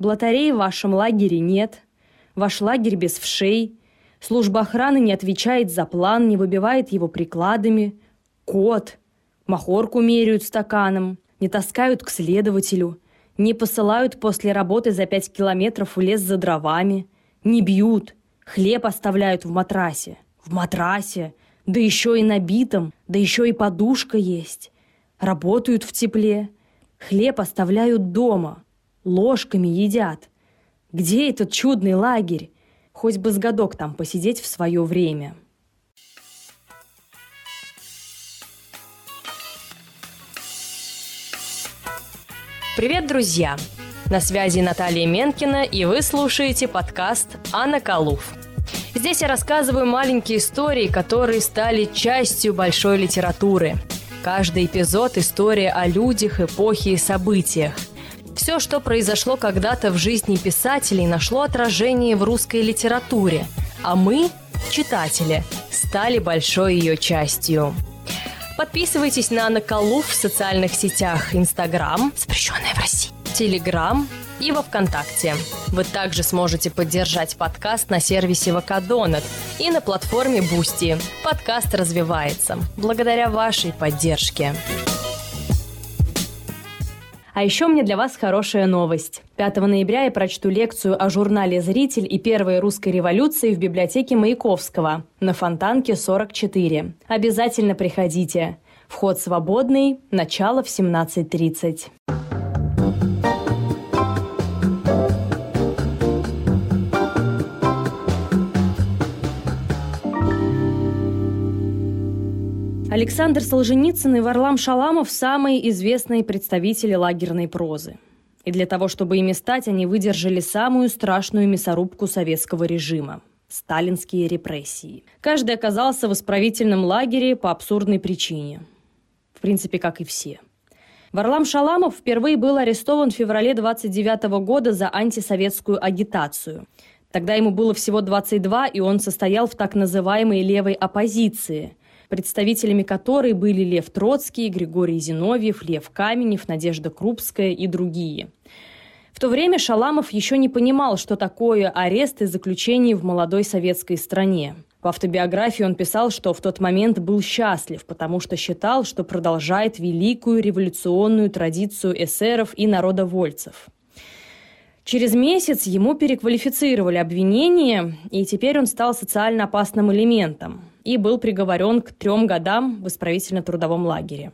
Блатарей в вашем лагере нет. Ваш лагерь без вшей. Служба охраны не отвечает за план, не выбивает его прикладами. Кот. Махорку меряют стаканом. Не таскают к следователю. Не посылают после работы за пять километров в лес за дровами. Не бьют. Хлеб оставляют в матрасе. В матрасе. Да еще и набитом. Да еще и подушка есть. Работают в тепле. Хлеб оставляют дома. Ложками едят. Где этот чудный лагерь? Хоть бы с годок там посидеть в свое время. Привет, друзья! На связи Наталья Менкина, и вы слушаете подкаст «Анна Калуф». Здесь я рассказываю маленькие истории, которые стали частью большой литературы. Каждый эпизод – история о людях, эпохе и событиях. Все, что произошло когда-то в жизни писателей, нашло отражение в русской литературе, а мы, читатели, стали большой ее частью. Подписывайтесь на Наколу в социальных сетях Инстаграм, запрещенная в России, Телеграм и во Вконтакте. Вы также сможете поддержать подкаст на сервисе Вакадонат и на платформе Бусти. Подкаст развивается благодаря вашей поддержке. А еще мне для вас хорошая новость. 5 ноября я прочту лекцию о журнале «Зритель» и первой русской революции в библиотеке Маяковского на Фонтанке 44. Обязательно приходите. Вход свободный, начало в 17.30. Александр Солженицын и Варлам Шаламов – самые известные представители лагерной прозы. И для того, чтобы ими стать, они выдержали самую страшную мясорубку советского режима – сталинские репрессии. Каждый оказался в исправительном лагере по абсурдной причине. В принципе, как и все. Варлам Шаламов впервые был арестован в феврале 29 года за антисоветскую агитацию. Тогда ему было всего 22, и он состоял в так называемой левой оппозиции – представителями которой были Лев Троцкий, Григорий Зиновьев, Лев Каменев, Надежда Крупская и другие. В то время Шаламов еще не понимал, что такое арест и заключение в молодой советской стране. В автобиографии он писал, что в тот момент был счастлив, потому что считал, что продолжает великую революционную традицию эсеров и народовольцев. Через месяц ему переквалифицировали обвинение, и теперь он стал социально опасным элементом и был приговорен к трем годам в исправительно-трудовом лагере.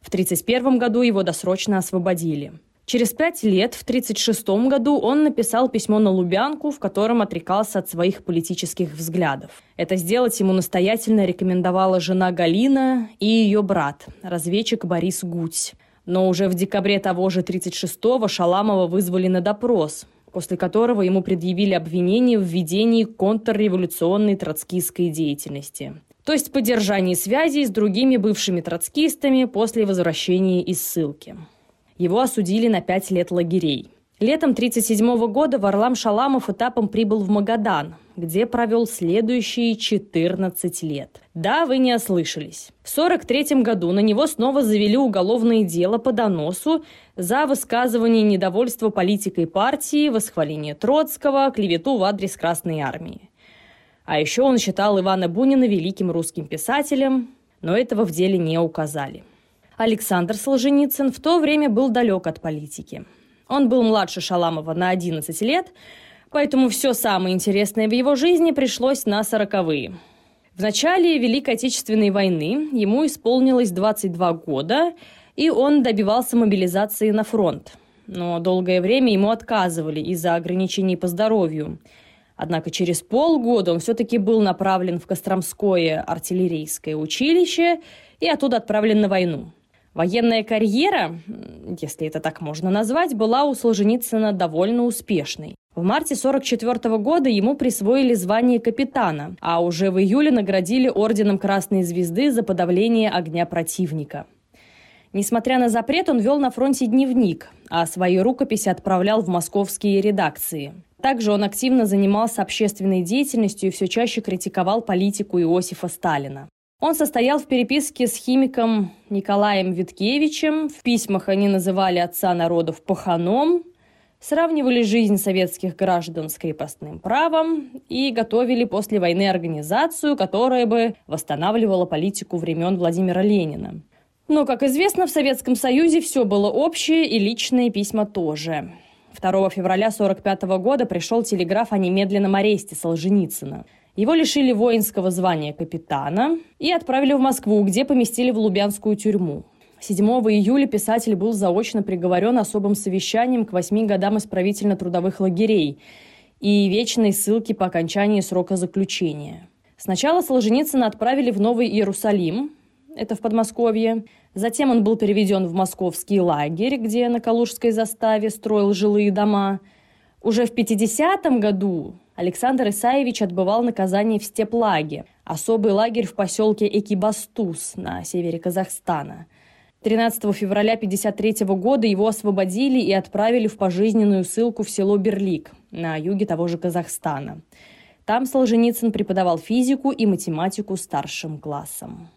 В 1931 году его досрочно освободили. Через пять лет, в 1936 году, он написал письмо на Лубянку, в котором отрекался от своих политических взглядов. Это сделать ему настоятельно рекомендовала жена Галина и ее брат, разведчик Борис Гусь. Но уже в декабре того же 36-го Шаламова вызвали на допрос, после которого ему предъявили обвинение в ведении контрреволюционной троцкистской деятельности. То есть поддержании связей с другими бывшими троцкистами после возвращения из ссылки. Его осудили на пять лет лагерей – Летом 1937 года Варлам Шаламов этапом прибыл в Магадан, где провел следующие 14 лет. Да, вы не ослышались. В 1943 году на него снова завели уголовное дело по доносу за высказывание недовольства политикой партии, восхваление Троцкого, клевету в адрес Красной Армии. А еще он считал Ивана Бунина великим русским писателем, но этого в деле не указали. Александр Солженицын в то время был далек от политики – он был младше Шаламова на 11 лет, поэтому все самое интересное в его жизни пришлось на сороковые. В начале Великой Отечественной войны ему исполнилось 22 года, и он добивался мобилизации на фронт. Но долгое время ему отказывали из-за ограничений по здоровью. Однако через полгода он все-таки был направлен в Костромское артиллерийское училище и оттуда отправлен на войну. Военная карьера, если это так можно назвать, была у Солженицына довольно успешной. В марте 1944 года ему присвоили звание капитана, а уже в июле наградили орденом Красной Звезды за подавление огня противника. Несмотря на запрет, он вел на фронте дневник, а свои рукописи отправлял в московские редакции. Также он активно занимался общественной деятельностью и все чаще критиковал политику Иосифа Сталина. Он состоял в переписке с химиком Николаем Виткевичем. В письмах они называли отца народов паханом. сравнивали жизнь советских граждан с крепостным правом и готовили после войны организацию, которая бы восстанавливала политику времен Владимира Ленина. Но, как известно, в Советском Союзе все было общее и личные письма тоже. 2 февраля 1945 года пришел телеграф о немедленном аресте Солженицына. Его лишили воинского звания капитана и отправили в Москву, где поместили в Лубянскую тюрьму. 7 июля писатель был заочно приговорен особым совещанием к восьми годам исправительно-трудовых лагерей и вечной ссылки по окончании срока заключения. Сначала Солженицына отправили в Новый Иерусалим, это в Подмосковье. Затем он был переведен в московский лагерь, где на Калужской заставе строил жилые дома. Уже в 50-м году Александр Исаевич отбывал наказание в Степлаге, особый лагерь в поселке Экибастуз на севере Казахстана – 13 февраля 1953 года его освободили и отправили в пожизненную ссылку в село Берлик на юге того же Казахстана. Там Солженицын преподавал физику и математику старшим классам.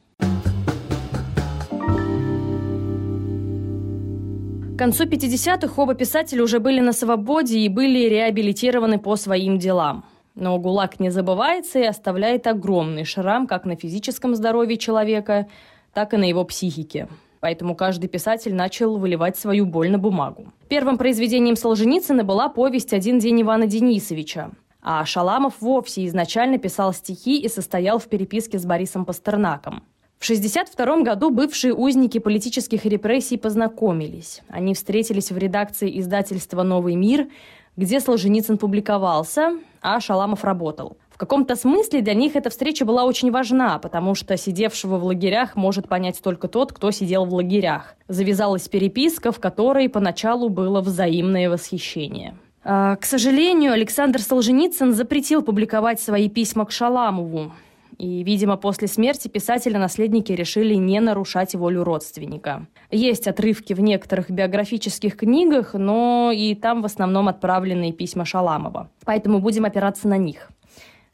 Концу 50-х оба писателя уже были на свободе и были реабилитированы по своим делам. Но ГУЛАГ не забывается и оставляет огромный шрам как на физическом здоровье человека, так и на его психике. Поэтому каждый писатель начал выливать свою боль на бумагу. Первым произведением Солженицына была повесть «Один день Ивана Денисовича». А Шаламов вовсе изначально писал стихи и состоял в переписке с Борисом Пастернаком. В 1962 году бывшие узники политических репрессий познакомились. Они встретились в редакции издательства «Новый мир», где Солженицын публиковался, а Шаламов работал. В каком-то смысле для них эта встреча была очень важна, потому что сидевшего в лагерях может понять только тот, кто сидел в лагерях. Завязалась переписка, в которой поначалу было взаимное восхищение. А, к сожалению, Александр Солженицын запретил публиковать свои письма к Шаламову. И, видимо, после смерти писателя наследники решили не нарушать волю родственника. Есть отрывки в некоторых биографических книгах, но и там в основном отправленные письма Шаламова. Поэтому будем опираться на них.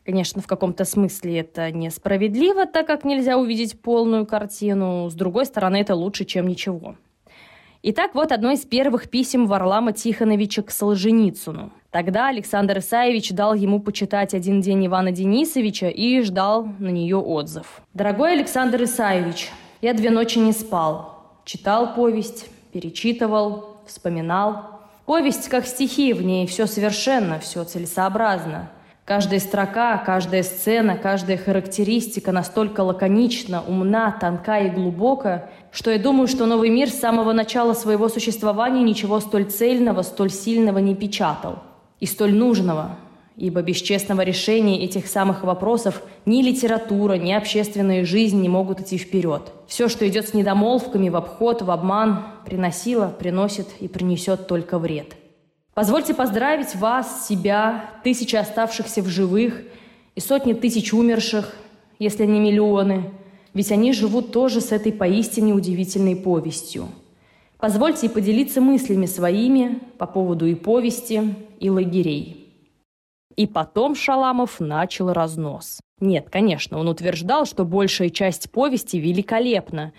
Конечно, в каком-то смысле это несправедливо, так как нельзя увидеть полную картину. С другой стороны, это лучше, чем ничего. Итак, вот одно из первых писем Варлама Тихоновича к Солженицыну. Тогда Александр Исаевич дал ему почитать один день Ивана Денисовича и ждал на нее отзыв. «Дорогой Александр Исаевич, я две ночи не спал. Читал повесть, перечитывал, вспоминал. Повесть как стихи, в ней все совершенно, все целесообразно. Каждая строка, каждая сцена, каждая характеристика настолько лаконична, умна, тонка и глубока, что я думаю, что новый мир с самого начала своего существования ничего столь цельного, столь сильного не печатал. И столь нужного, ибо без честного решения этих самых вопросов ни литература, ни общественная жизнь не могут идти вперед. Все, что идет с недомолвками, в обход, в обман, приносило, приносит и принесет только вред. Позвольте поздравить вас, себя, тысячи оставшихся в живых и сотни тысяч умерших, если не миллионы, ведь они живут тоже с этой поистине удивительной повестью. Позвольте и поделиться мыслями своими по поводу и повести, и лагерей. И потом Шаламов начал разнос. Нет, конечно, он утверждал, что большая часть повести великолепна,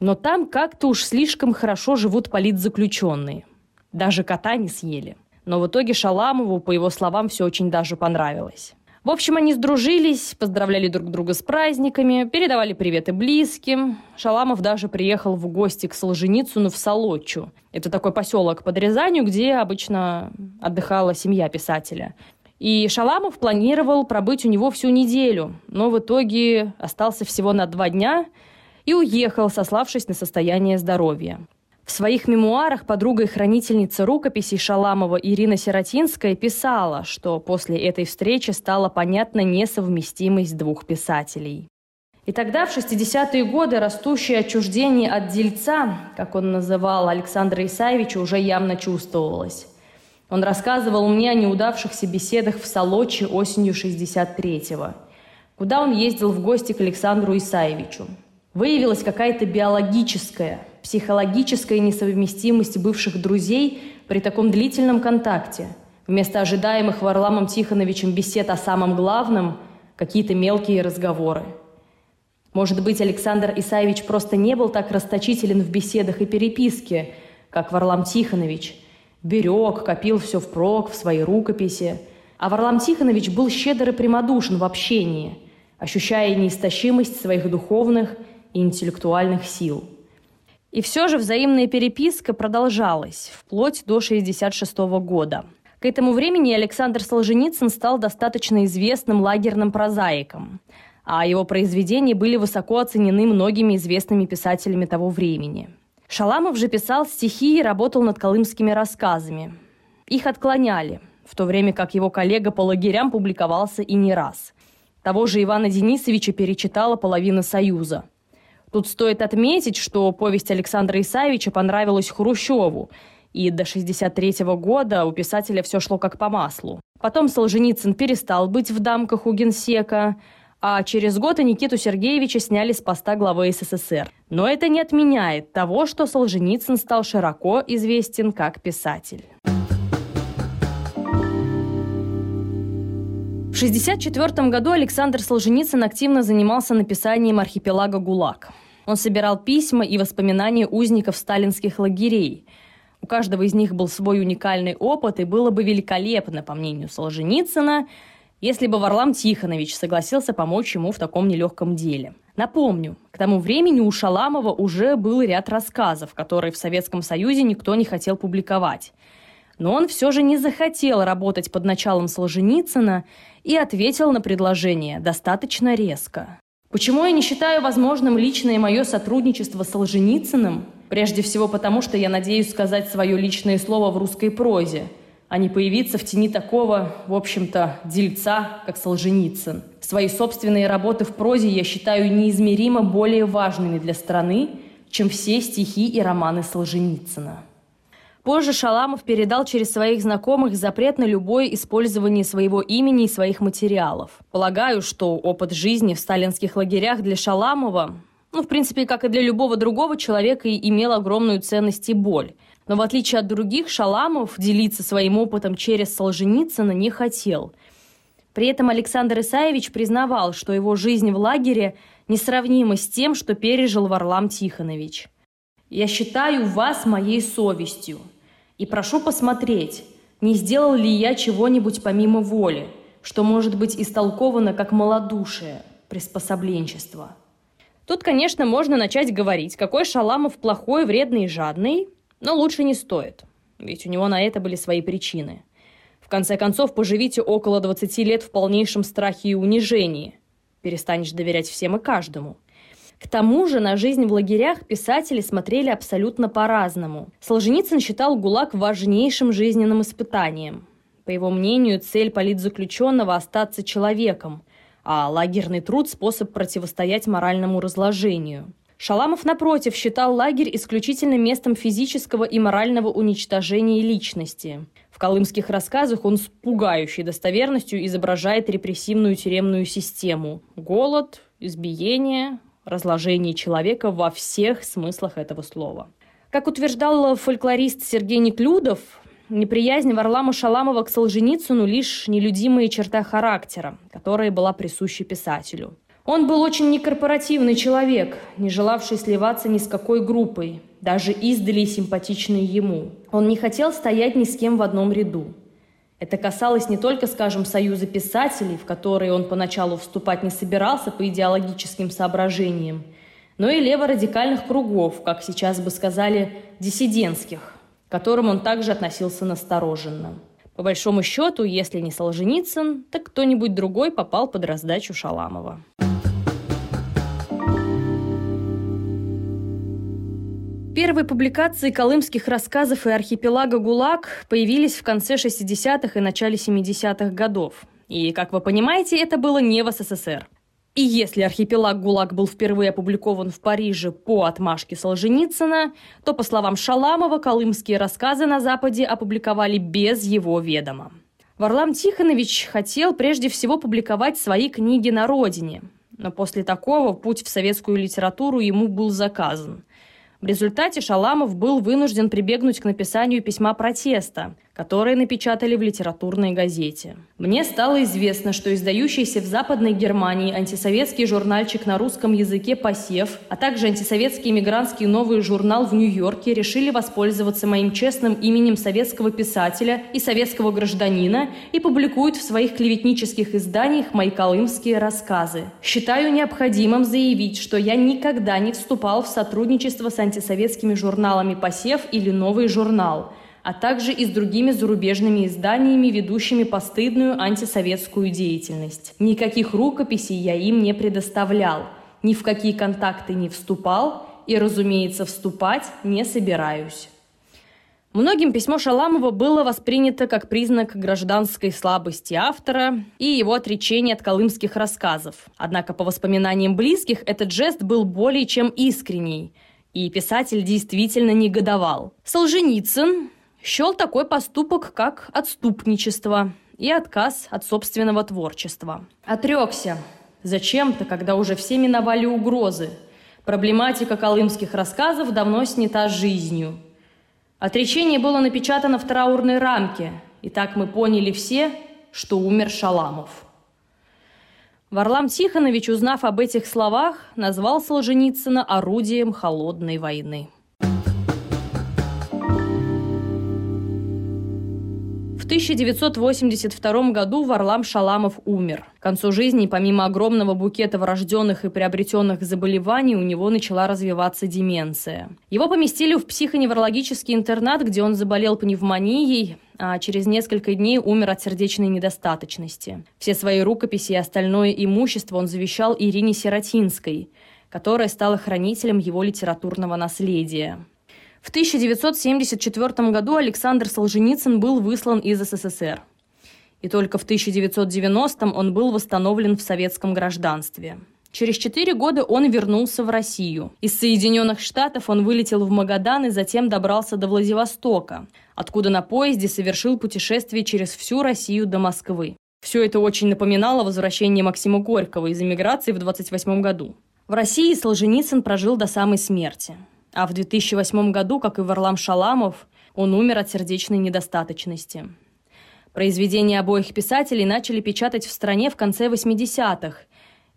но там как-то уж слишком хорошо живут политзаключенные – даже кота не съели. Но в итоге Шаламову, по его словам, все очень даже понравилось. В общем, они сдружились, поздравляли друг друга с праздниками, передавали приветы близким. Шаламов даже приехал в гости к Солженицыну в Солочу. Это такой поселок под Рязанью, где обычно отдыхала семья писателя. И Шаламов планировал пробыть у него всю неделю, но в итоге остался всего на два дня и уехал, сославшись на состояние здоровья. В своих мемуарах подруга и хранительница рукописей Шаламова Ирина Сиротинская писала, что после этой встречи стала понятна несовместимость двух писателей. И тогда, в 60-е годы, растущее отчуждение от дельца, как он называл Александра Исаевича, уже явно чувствовалось. Он рассказывал мне о неудавшихся беседах в Солочи осенью 63-го, куда он ездил в гости к Александру Исаевичу. Выявилась какая-то биологическая, психологическая несовместимость бывших друзей при таком длительном контакте. Вместо ожидаемых Варламом Тихоновичем бесед о самом главном – какие-то мелкие разговоры. Может быть, Александр Исаевич просто не был так расточителен в беседах и переписке, как Варлам Тихонович. берег, копил все впрок в своей рукописи. А Варлам Тихонович был щедр и прямодушен в общении, ощущая неистощимость своих духовных и интеллектуальных сил. И все же взаимная переписка продолжалась вплоть до 1966 года. К этому времени Александр Солженицын стал достаточно известным лагерным прозаиком, а его произведения были высоко оценены многими известными писателями того времени. Шаламов же писал стихи и работал над колымскими рассказами. Их отклоняли, в то время как его коллега по лагерям публиковался и не раз. Того же Ивана Денисовича перечитала половина «Союза». Тут стоит отметить, что повесть Александра Исаевича понравилась Хрущеву, и до 1963 года у писателя все шло как по маслу. Потом Солженицын перестал быть в дамках у генсека, а через год и Никиту Сергеевича сняли с поста главы СССР. Но это не отменяет того, что Солженицын стал широко известен как писатель. В 1964 году Александр Солженицын активно занимался написанием архипелага ГУЛАГ. Он собирал письма и воспоминания узников сталинских лагерей. У каждого из них был свой уникальный опыт, и было бы великолепно, по мнению Солженицына, если бы Варлам Тихонович согласился помочь ему в таком нелегком деле. Напомню, к тому времени у Шаламова уже был ряд рассказов, которые в Советском Союзе никто не хотел публиковать. Но он все же не захотел работать под началом Солженицына и ответил на предложение достаточно резко. Почему я не считаю возможным личное мое сотрудничество с Солженицыным? Прежде всего потому, что я надеюсь сказать свое личное слово в русской прозе, а не появиться в тени такого, в общем-то, дельца, как Солженицын. Свои собственные работы в прозе я считаю неизмеримо более важными для страны, чем все стихи и романы Солженицына. Позже Шаламов передал через своих знакомых запрет на любое использование своего имени и своих материалов. Полагаю, что опыт жизни в сталинских лагерях для Шаламова, ну, в принципе, как и для любого другого человека, имел огромную ценность и боль. Но в отличие от других, Шаламов делиться своим опытом через Солженицына не хотел. При этом Александр Исаевич признавал, что его жизнь в лагере несравнима с тем, что пережил Варлам Тихонович. «Я считаю вас моей совестью», и прошу посмотреть, не сделал ли я чего-нибудь помимо воли, что может быть истолковано как малодушие, приспособленчество. Тут, конечно, можно начать говорить, какой Шаламов плохой, вредный и жадный, но лучше не стоит, ведь у него на это были свои причины. В конце концов, поживите около 20 лет в полнейшем страхе и унижении. Перестанешь доверять всем и каждому – к тому же на жизнь в лагерях писатели смотрели абсолютно по-разному. Солженицын считал ГУЛАГ важнейшим жизненным испытанием. По его мнению, цель политзаключенного – остаться человеком, а лагерный труд – способ противостоять моральному разложению. Шаламов, напротив, считал лагерь исключительно местом физического и морального уничтожения личности. В колымских рассказах он с пугающей достоверностью изображает репрессивную тюремную систему. Голод, избиение, разложении человека во всех смыслах этого слова. Как утверждал фольклорист Сергей Неклюдов, неприязнь Варлама Шаламова к Солженицыну лишь нелюдимая черта характера, которая была присуща писателю. Он был очень некорпоративный человек, не желавший сливаться ни с какой группой, даже издали симпатичной ему. Он не хотел стоять ни с кем в одном ряду. Это касалось не только, скажем, союза писателей, в который он поначалу вступать не собирался по идеологическим соображениям, но и леворадикальных кругов, как сейчас бы сказали, диссидентских, к которым он также относился настороженно. По большому счету, если не Солженицын, так кто-нибудь другой попал под раздачу Шаламова. Первые публикации колымских рассказов и архипелага ГУЛАГ появились в конце 60-х и начале 70-х годов. И, как вы понимаете, это было не в СССР. И если архипелаг ГУЛАГ был впервые опубликован в Париже по отмашке Солженицына, то, по словам Шаламова, колымские рассказы на Западе опубликовали без его ведома. Варлам Тихонович хотел прежде всего публиковать свои книги на родине, но после такого путь в советскую литературу ему был заказан. В результате Шаламов был вынужден прибегнуть к написанию письма протеста, которые напечатали в литературной газете. Мне стало известно, что издающийся в Западной Германии антисоветский журнальчик на русском языке «Посев», а также антисоветский иммигрантский новый журнал в Нью-Йорке решили воспользоваться моим честным именем советского писателя и советского гражданина и публикуют в своих клеветнических изданиях мои колымские рассказы. Считаю необходимым заявить, что я никогда не вступал в сотрудничество с антисоветскими журналами «Посев» или «Новый журнал», а также и с другими зарубежными изданиями, ведущими постыдную антисоветскую деятельность. Никаких рукописей я им не предоставлял, ни в какие контакты не вступал и, разумеется, вступать не собираюсь. Многим письмо Шаламова было воспринято как признак гражданской слабости автора и его отречения от колымских рассказов. Однако, по воспоминаниям близких, этот жест был более чем искренний, и писатель действительно негодовал. Солженицын счел такой поступок как отступничество и отказ от собственного творчества. Отрекся. Зачем-то, когда уже все миновали угрозы. Проблематика колымских рассказов давно снята жизнью – Отречение было напечатано в траурной рамке, и так мы поняли все, что умер Шаламов. Варлам Тихонович, узнав об этих словах, назвал Солженицына орудием холодной войны. 1982 году Варлам Шаламов умер. К концу жизни, помимо огромного букета врожденных и приобретенных заболеваний, у него начала развиваться деменция. Его поместили в психоневрологический интернат, где он заболел пневмонией, а через несколько дней умер от сердечной недостаточности. Все свои рукописи и остальное имущество он завещал Ирине Сиротинской, которая стала хранителем его литературного наследия. В 1974 году Александр Солженицын был выслан из СССР. И только в 1990-м он был восстановлен в советском гражданстве. Через четыре года он вернулся в Россию. Из Соединенных Штатов он вылетел в Магадан и затем добрался до Владивостока, откуда на поезде совершил путешествие через всю Россию до Москвы. Все это очень напоминало возвращение Максима Горького из эмиграции в 28 году. В России Солженицын прожил до самой смерти. А в 2008 году, как и Варлам Шаламов, он умер от сердечной недостаточности. Произведения обоих писателей начали печатать в стране в конце 80-х,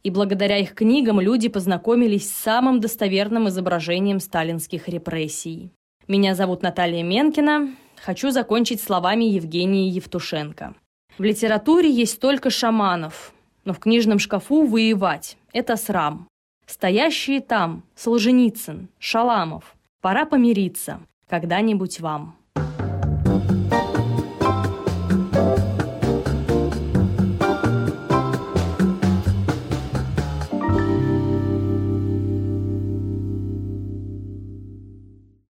и благодаря их книгам люди познакомились с самым достоверным изображением сталинских репрессий. Меня зовут Наталья Менкина. Хочу закончить словами Евгении Евтушенко. В литературе есть только шаманов, но в книжном шкафу воевать – это срам. Стоящие там Солженицын, Шаламов. Пора помириться. Когда-нибудь вам.